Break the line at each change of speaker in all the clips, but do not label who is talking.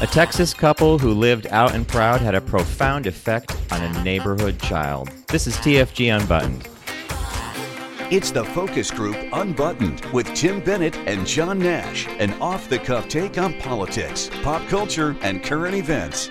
A Texas couple who lived out and proud had a profound effect on a neighborhood child. This is TFG Unbuttoned.
It's the Focus Group Unbuttoned with Tim Bennett and John Nash, an off the cuff take on politics, pop culture, and current events.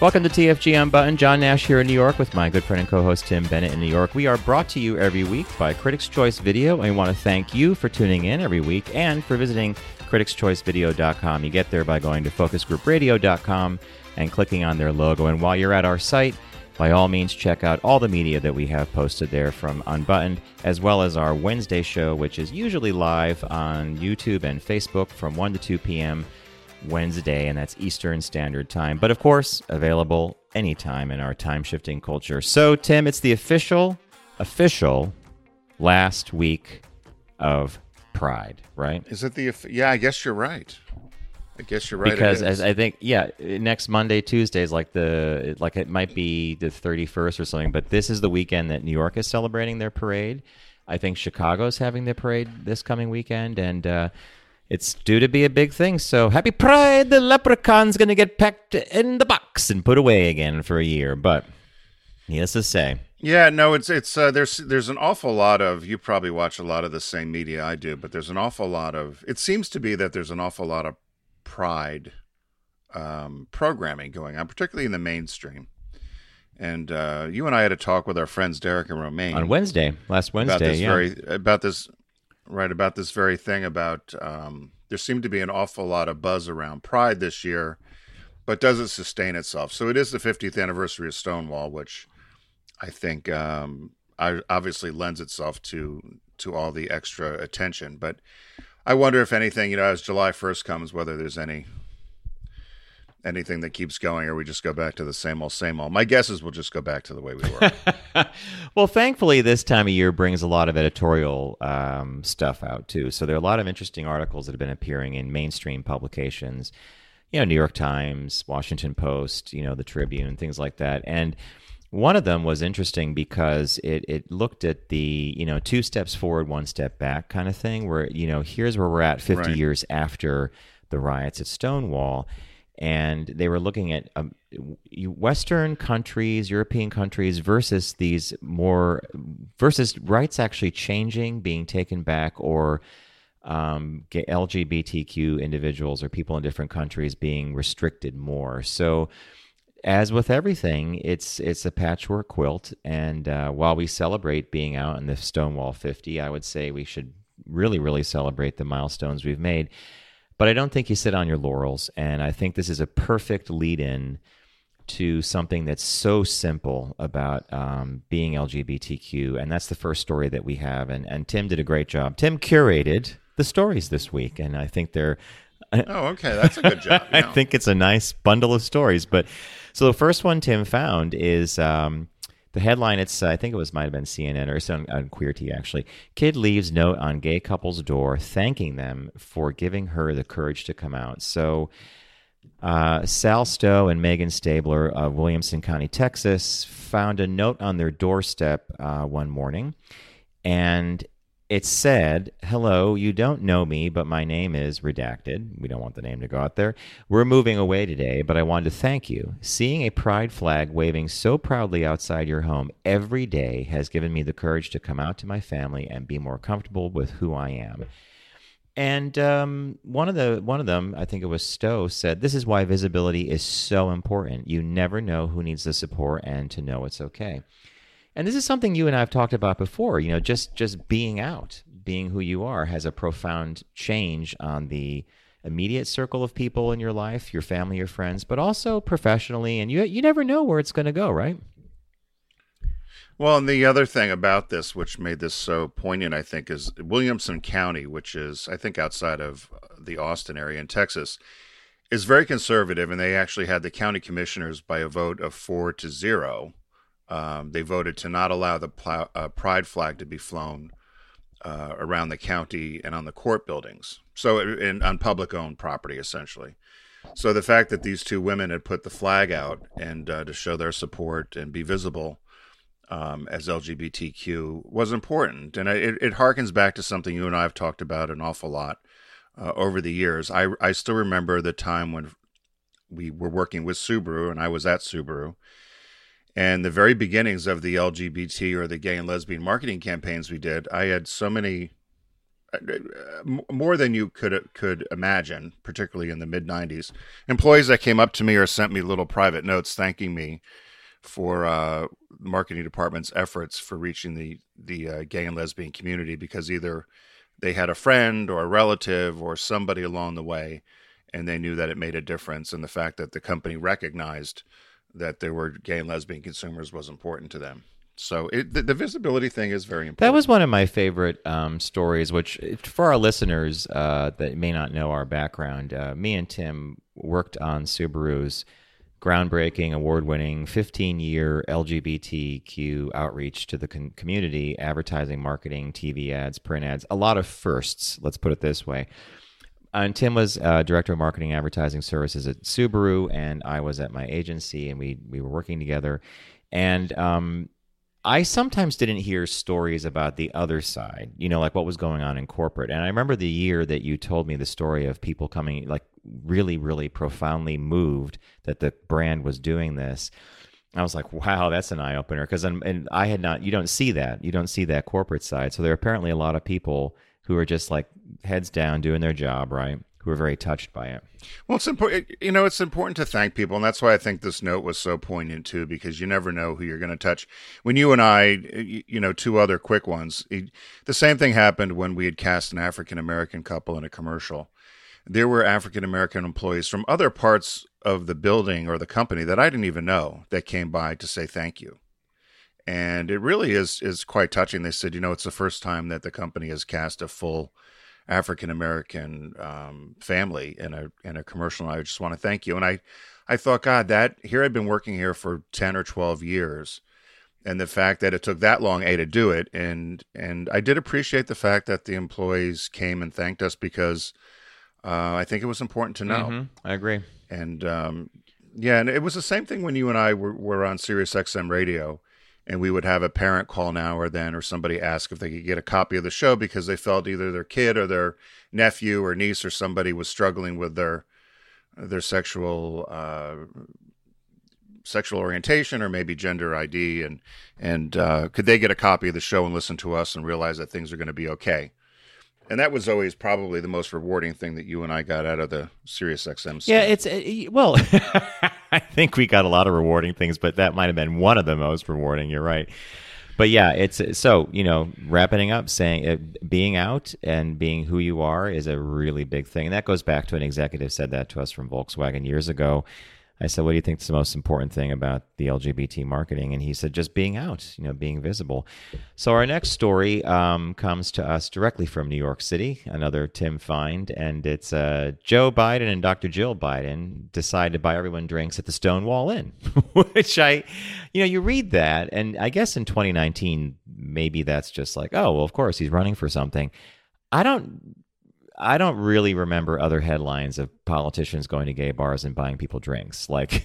Welcome to TFG Unbuttoned. John Nash here in New York with my good friend and co host Tim Bennett in New York. We are brought to you every week by Critics' Choice Video, we want to thank you for tuning in every week and for visiting criticschoicevideo.com. You get there by going to focusgroupradio.com and clicking on their logo. And while you're at our site, by all means, check out all the media that we have posted there from Unbuttoned, as well as our Wednesday show, which is usually live on YouTube and Facebook from 1 to 2 p.m. Wednesday, and that's Eastern Standard Time. But of course, available anytime in our time shifting culture. So, Tim, it's the official, official last week of Pride, right?
Is it the? Yeah, I guess you're right. I guess you're right.
Because as I think, yeah, next Monday, Tuesday is like the like it might be the 31st or something. But this is the weekend that New York is celebrating their parade. I think Chicago's having their parade this coming weekend, and uh, it's due to be a big thing. So happy Pride! The leprechaun's gonna get packed in the box and put away again for a year. But needless to say,
yeah, no, it's it's uh, there's there's an awful lot of you probably watch a lot of the same media I do, but there's an awful lot of it seems to be that there's an awful lot of pride um, programming going on, particularly in the mainstream. And uh, you and I had a talk with our friends Derek and Romaine
on Wednesday, last Wednesday,
about this
yeah.
very about this right about this very thing about um, there seemed to be an awful lot of buzz around Pride this year, but does it sustain itself? So it is the 50th anniversary of Stonewall, which I think um, I, obviously lends itself to to all the extra attention. But I wonder if anything, you know, as July 1st comes, whether there's any anything that keeps going or we just go back to the same old same old. My guess is we'll just go back to the way we were.
Well thankfully this time of year brings a lot of editorial um, stuff out too. So there are a lot of interesting articles that have been appearing in mainstream publications you know new york times washington post you know the tribune things like that. And one of them was interesting because it, it looked at the you know two steps forward one step back kind of thing where you know here's where we're at 50
Right.
years after the riots at stonewall and they were looking at um, Western countries, European countries versus these more versus rights actually changing, being taken back, or um, LGBTQ individuals or people in different countries being restricted more. So, as with everything, it's it's a patchwork quilt. And uh, while we celebrate being out in the Stonewall 50, I would say we should really, really celebrate the milestones we've made. But I don't think you sit on your laurels. And I think this is a perfect lead in to something that's so simple about um, being LGBTQ. And that's the first story that we have. And, and Tim did a great job. Tim curated the stories this week. And I think they're.
oh okay that's a good job
I think it's a nice bundle of stories. But so the first one Tim found is um, the headline. It's I think it was might have been CNN or it's on, on Queer actually. Kid leaves note on gay couple's door thanking them for giving her the courage to come out. So. Uh, Sal Stowe and Megan Stabler of Williamson County, Texas, found a note on their doorstep uh, one morning, and it said, Hello, you don't know me, but my name is redacted. We don't want the name to go out there. We're moving away today, but I wanted to thank you. Seeing a pride flag waving so proudly outside your home every day has given me the courage to come out to my family and be more comfortable with who I am. And um, one of the one of them, I think it was Stowe, said, "This is why visibility is so important. You never know who needs the support, and to know it's okay." And this is something you and I have talked about before. You know, just just being out, being who you are, has a profound change on the immediate circle of people in your life, your family, your friends, but also professionally. And you you never know where it's going to go, right?
Well, and the other thing about this, which made this so poignant, I think, is Williamson County, which is, I think, outside of uh, the Austin area in Texas, is very conservative, and they actually had the county commissioners by a vote of four to zero. Um, they voted to not allow the uh, pride flag to be flown uh, around the county and on the court buildings, so in, on public-owned property, essentially. So the fact that these two women had put the flag out and uh, to show their support and be visible um, as LGBTQ was important, and it, it harkens back to something you and I have talked about an awful lot uh, over the years. I I still remember the time when we were working with Subaru, and I was at Subaru, and the very beginnings of the LGBT or the gay and lesbian marketing campaigns we did. I had so many more than you could could imagine, particularly in the mid '90s. Employees that came up to me or sent me little private notes thanking me for uh, marketing department's efforts for reaching the the uh, gay and lesbian community because either they had a friend or a relative or somebody along the way, and they knew that it made a difference, and the fact that the company recognized that there were gay and lesbian consumers was important to them. So it, the, the, visibility thing is very important.
That was one of my favorite um, stories. Which, for our listeners uh, that may not know our background, uh, me and Tim worked on Subaru's groundbreaking, award-winning 15-year LGBTQ outreach to the con- community, advertising, marketing, TV ads, print ads, a lot of firsts. Let's put it this way. And Tim was uh, director of marketing advertising services at Subaru, and I was at my agency, and we we were working together. And um, I sometimes didn't hear stories about the other side, you know, like what was going on in corporate. And I remember the year that you told me the story of people coming, like really, really profoundly moved that the brand was doing this. I was like, wow, that's an eye opener. Because and I had not, you don't see that. You don't see that corporate side. So there are apparently a lot of people who are just like heads down doing their job, right? who are very touched by it.
Well, it's important. You know, it's important to thank people, and that's why I think this note was so poignant too, because you never know who you're going to touch. When you and I, you know, two other quick ones. The same thing happened when we had cast an African American couple in a commercial. There were African American employees from other parts of the building or the company that I didn't even know that came by to say thank you. And it really is is quite touching. They said, you know, it's the first time that the company has cast a full African American um, family in a in a commercial. And I just want to thank you. And I I thought, God, that here I've been working here for ten or twelve years, and the fact that it took that long a to do it, and and I did appreciate the fact that the employees came and thanked us because uh, I think it was important to know. Mm-hmm.
I agree.
And um, yeah, and it was the same thing when you and I were, were on Sirius XM radio and we would have a parent call now or then or somebody ask if they could get a copy of the show because they felt either their kid or their nephew or niece or somebody was struggling with their their sexual uh, sexual orientation or maybe gender ID and and uh, could they get a copy of the show and listen to us and realize that things are going to be okay and that was always probably the most rewarding thing that you and I got out of the Sirius XM. Stuff.
Yeah, it's uh, well, I think we got a lot of rewarding things, but that might have been one of the most rewarding. You're right. But yeah, it's so you know wrapping up, saying uh, being out and being who you are is a really big thing, and that goes back to an executive said that to us from Volkswagen years ago I said, "What do you think is the most important thing about the LGBT marketing?" And he said, "Just being out, you know, being visible." So our next story um, comes to us directly from New York City, another Tim find, and it's uh, Joe Biden and Dr. Jill Biden decide to buy everyone drinks at the Stonewall Inn, which I, you know, you read that, and I guess in 2019 maybe that's just like, oh, well, of course he's running for something. I don't I don't really remember other headlines of politicians going to gay bars and buying people drinks. Like,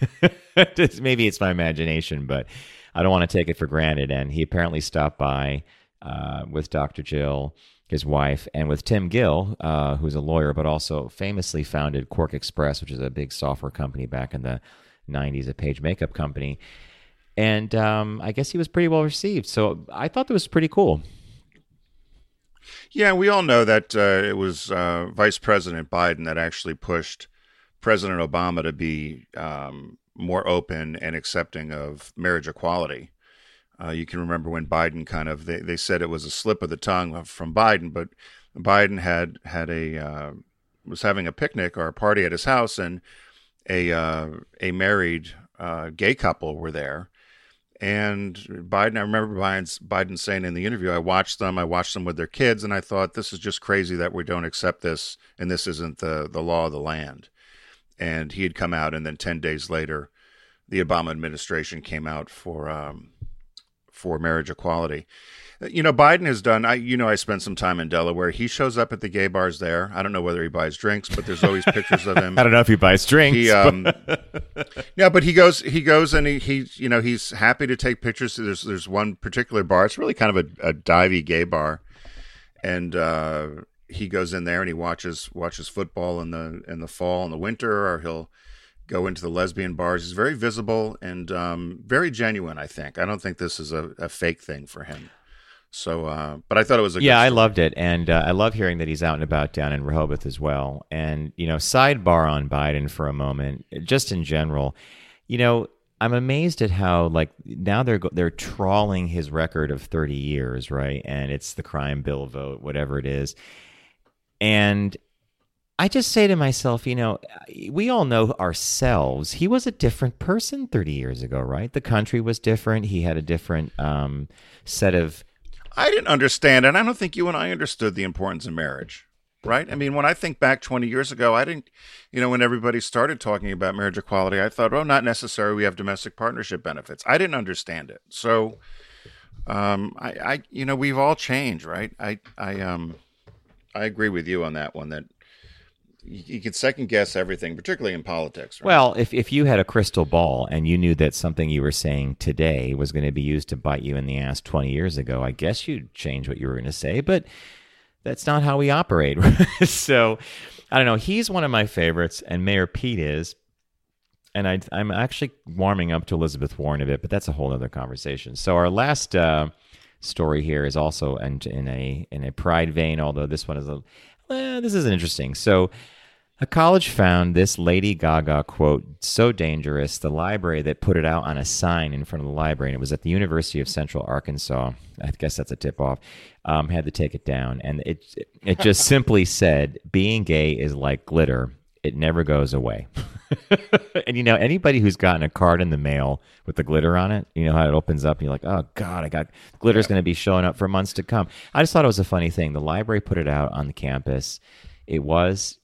maybe it's my imagination, but I don't want to take it for granted. And he apparently stopped by uh, with Dr. Jill, his wife, and with Tim Gill, uh, who's a lawyer, but also famously founded QuarkXPress, which is a big software company back in the 90s, a page makeup company. And um, I guess he was pretty well received. So I thought that was pretty cool.
Yeah, we all know that uh, it was uh, Vice President Biden that actually pushed President Obama to be um, more open and accepting of marriage equality. Uh, you can remember when Biden kind of they, they said it was a slip of the tongue from Biden, but Biden had had a uh, was having a picnic or a party at his house, and a uh, a married uh, gay couple were there, and Biden, I remember Biden saying in the interview, I watched them, I watched them with their kids, and I thought, this is just crazy that we don't accept this, and this isn't the, the law of the land. And he had come out, and then 10 days later, the Obama administration came out for um, for marriage equality. You know, Biden has done. I, you know, I spent some time in Delaware. He shows up at the gay bars there. I don't know whether he buys drinks, but there's always pictures of him.
I don't know if he buys drinks.
He, um, yeah, but he goes, he goes, and he, he, you know, he's happy to take pictures. There's, there's one particular bar. It's really kind of a, a divey gay bar, and uh, he goes in there and he watches watches football in the in the fall and the winter, or he'll go into the lesbian bars. He's very visible and um, very genuine. I think. I don't think this is a, a fake thing for him. So, uh, but I thought it was a good.
yeah, I loved it, and uh, I love hearing that he's out and about down in Rehoboth as well. And you know, sidebar on Biden for a moment, just in general, you know, I'm amazed at how like now they're they're trawling his record of 30 years, right? And it's the crime bill vote, whatever it is, and I just say to myself, you know, we all know ourselves. He was a different person 30 years ago, right? The country was different. He had a different um, set of
I didn't understand, and I don't think you and I understood the importance of marriage, right? I mean, when I think back 20 years ago, I didn't, you know, when everybody started talking about marriage equality, I thought, oh, not necessary. We have domestic partnership benefits. I didn't understand it. So, um, I, I, you know, we've all changed, right? I, I, um, I agree with you on that one that you, can second guess everything, particularly in politics. Right?
Well, if, if you had a crystal ball and you knew that something you were saying today was going to be used to bite you in the ass 20 years ago, I guess you'd change what you were going to say, but that's not how we operate. so I don't know. He's one of my favorites, and Mayor Pete is. And I, I'm actually warming up to Elizabeth Warren a bit, but that's a whole other conversation. So our last uh, story here is also in, in a in a pride vein, although this one is a eh, this is interesting. So a college found this Lady Gaga quote so dangerous, the library that put it out on a sign in front of the library, and it was at the University of Central Arkansas. I guess that's a tip off. Um, had to take it down, and it it just simply said, "Being gay is like glitter; it never goes away." and you know, anybody who's gotten a card in the mail with the glitter on it, you know how it opens up, and you're like, "Oh God, I got glitter's going to be showing up for months to come." I just thought it was a funny thing. The library put it out on the campus. It was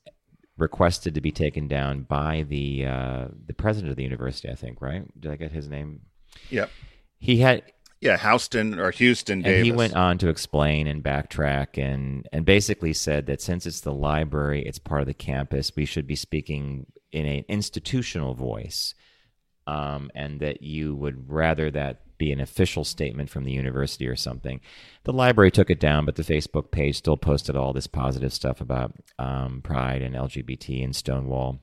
requested to be taken down by the uh, the president of the university. I think, right? Did I get his name?
Yep.
He had,
Yeah, Houston or Houston
and
Davis.
he went on to explain and backtrack and and basically said that since it's the library, it's part of the campus. We should be speaking in an institutional voice, um, and that you would rather that be an official statement from the university or something. The library took it down, but the Facebook page still posted all this positive stuff about um, pride and LGBT and Stonewall.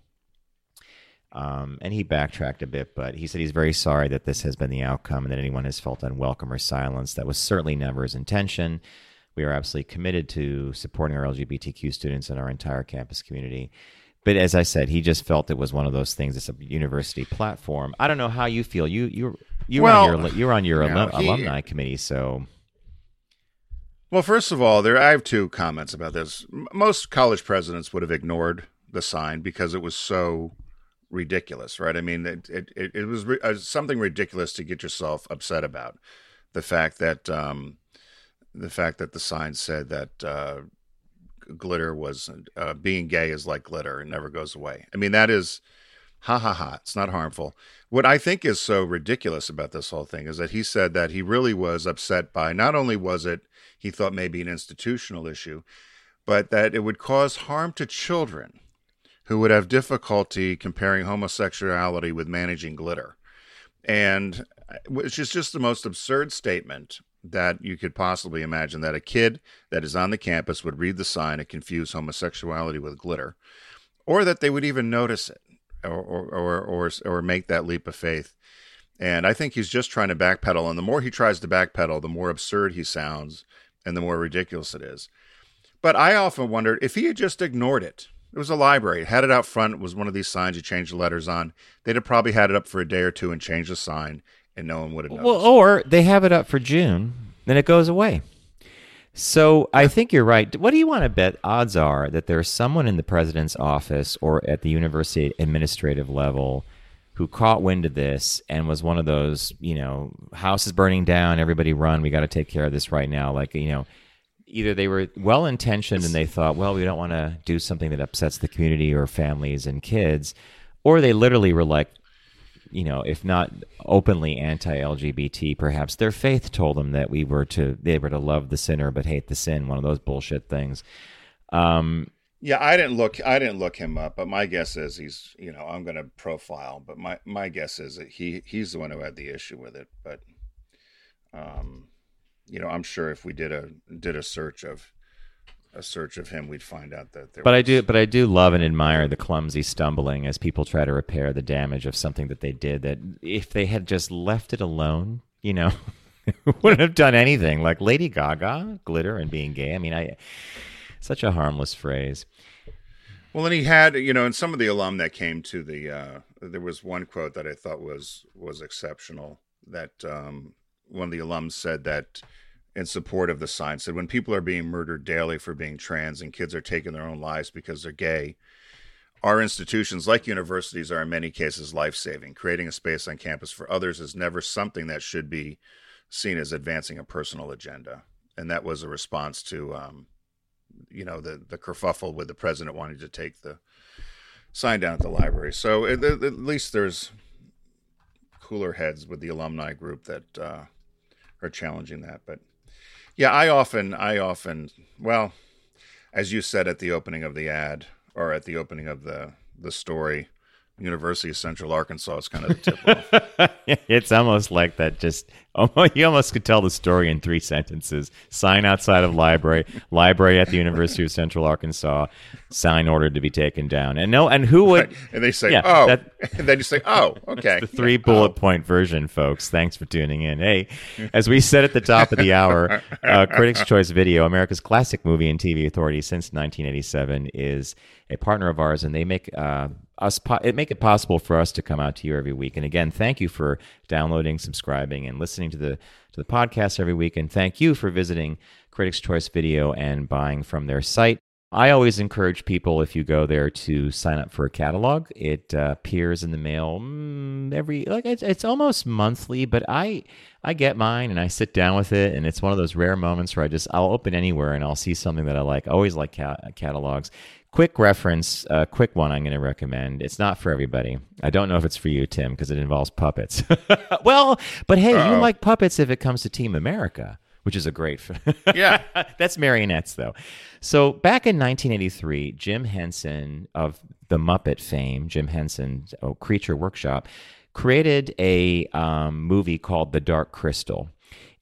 Um, and he backtracked a bit, but he said he's very sorry that this has been the outcome and that anyone has felt unwelcome or silenced. That was certainly never his intention. We are absolutely committed to supporting our LGBTQ students and our entire campus community. But as I said, he just felt it was one of those things. It's a university platform. I don't know how you feel. You you you were on
Well,
your you're on your
you know,
alum-
he-
alumni committee, so
Well, first of all, there I have two comments about this. Most college presidents would have ignored the sign because it was so ridiculous, right? I mean, it it, it, it was ri- uh, something ridiculous to get yourself upset about. The fact that um, the fact that the sign said that uh, glitter was uh, being gay is like glitter; and never goes away. I mean, that is ha ha ha. It's not harmful. What I think is so ridiculous about this whole thing is that he said that he really was upset by not only was it he thought maybe an institutional issue, but that it would cause harm to children who would have difficulty comparing homosexuality with managing glitter. And uh, which is just the most absurd statement that you could possibly imagine that a kid that is on the campus would read the sign and confuse homosexuality with glitter, or that they would even notice it or, or, or, or, or make that leap of faith. And I think he's just trying to backpedal. And the more he tries to backpedal, the more absurd he sounds and the more ridiculous it is. But I often wondered if he had just ignored it. It was a library. It had it out front. It was one of these signs you change the letters on. They'd have probably had it up for a day or two and changed the sign, and no one would have noticed.
Well, or they have it up for June, then it goes away. So I think you're right. What do you want to bet? Odds are that there's someone in the president's office or at the university administrative level who caught wind of this and was one of those, you know, house is burning down, everybody run, we got to take care of this right now. Like, you know, either they were well intentioned and they thought, well, we don't want to do something that upsets the community or families and kids, or they literally were like, you know, if not openly anti-LGBT, perhaps their faith told them that we were to they were to love the sinner but hate the sin. One of those bullshit things. Um,
yeah, I didn't look. I didn't look him up, but my guess is he's. You know, I'm going to profile, but my my guess is that he he's the one who had the issue with it. But, um, you know, I'm sure if we did a did a search of a search of him, we'd find out that there.
But
was,
I do, but I do love and admire the clumsy stumbling as people try to repair the damage of something that they did. That if they had just left it alone, you know, wouldn't have done anything. Like Lady Gaga, glitter and being gay. I mean, I such a harmless phrase.
Well, and he had, you know, and some of the alum that came to the, uh, there was one quote that I thought was was exceptional. That um, one of the alums said that in support of the sign said, when people are being murdered daily for being trans and kids are taking their own lives because they're gay, our institutions, like universities, are in many cases life saving. Creating a space on campus for others is never something that should be seen as advancing a personal agenda. And that was a response to um, you know the the kerfuffle with the president wanting to take the sign down at the library. So at, at least there's cooler heads with the alumni group that uh, are challenging that. But yeah, I often I often well, as you said at the opening of the ad or at the opening of the the story, University of Central Arkansas is kind of the tip off.
it's almost like that. Just you almost could tell the story in three sentences: sign outside of library, library at the University of Central Arkansas, sign ordered to be taken down. And no, and who would?
Right. And they say, yeah, "Oh," that, and then you say, "Oh, okay."
the three yeah. bullet oh. point version, folks. Thanks for tuning in. Hey, as we said at the top of the hour, uh, Critics' Choice Video, America's classic movie and TV authority since 1987, is a partner of ours, and they make. Uh, us po- it make it possible for us to come out to you every week. And again, thank you for downloading, subscribing, and listening to the to the podcast every week. And thank you for visiting Critics Choice Video and buying from their site. I always encourage people if you go there to sign up for a catalog. It uh, appears in the mail mm, every like it's, it's almost monthly, but I I get mine and I sit down with it, and it's one of those rare moments where I just I'll open anywhere and I'll see something that I like. I always like catalogs quick reference, a uh, quick one I'm going to recommend. It's not for everybody. I don't know if it's for you, Tim, because it involves puppets. well, but hey, Uh-oh. you like puppets if it comes to Team America, which is a great.
yeah,
that's marionettes though. So back in 1983, Jim Henson of the Muppet fame, Jim Henson, oh, Creature Workshop, created a um, movie called The Dark Crystal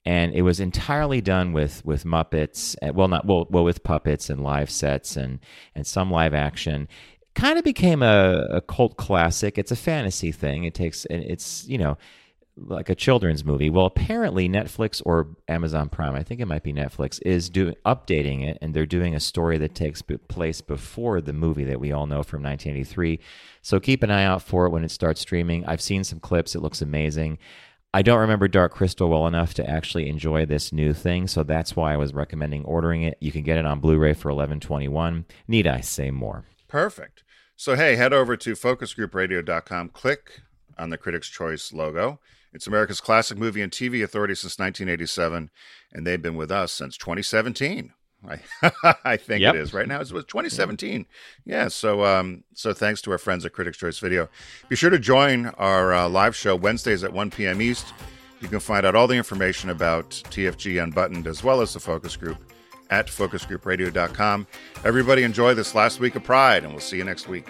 and it was entirely done with with Muppets. Uh, well, not well, well with puppets and live sets and and some live action. Kind of became a, a cult classic. It's a fantasy thing. It takes it's you know like a children's movie. Well, apparently Netflix or Amazon Prime, I think it might be Netflix, is doing updating it, and they're doing a story that takes place before the movie that we all know from 1983. So keep an eye out for it when it starts streaming. I've seen some clips; it looks amazing. I don't remember Dark Crystal well enough to actually enjoy this new thing, so that's why I was recommending ordering it. You can get it on Blu-ray for 11.21. Need I say more?
Perfect. So hey, head over to focusgroupradio.com, click on the Critics' Choice logo. It's America's classic movie and TV authority since 1987, and they've been with us since 2017. I, I think yep. it is right now. It was 2017. Yeah. So, um, so thanks to our friends at Critics Choice Video. Be sure to join our uh, live show Wednesdays at 1 p.m. East. You can find out all the information about TFG Unbuttoned as well as the focus group at focusgroupradio.com. Everybody enjoy this last week of Pride, and we'll see you next week.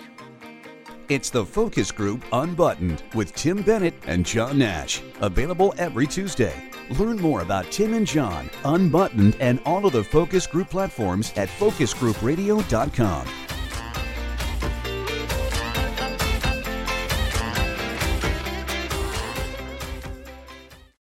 It's the Focus Group Unbuttoned with Tim Bennett and John Nash. Available every Tuesday. Learn more about Tim and John, Unbuttoned, and all of the Focus Group platforms at focusgroupradio.com.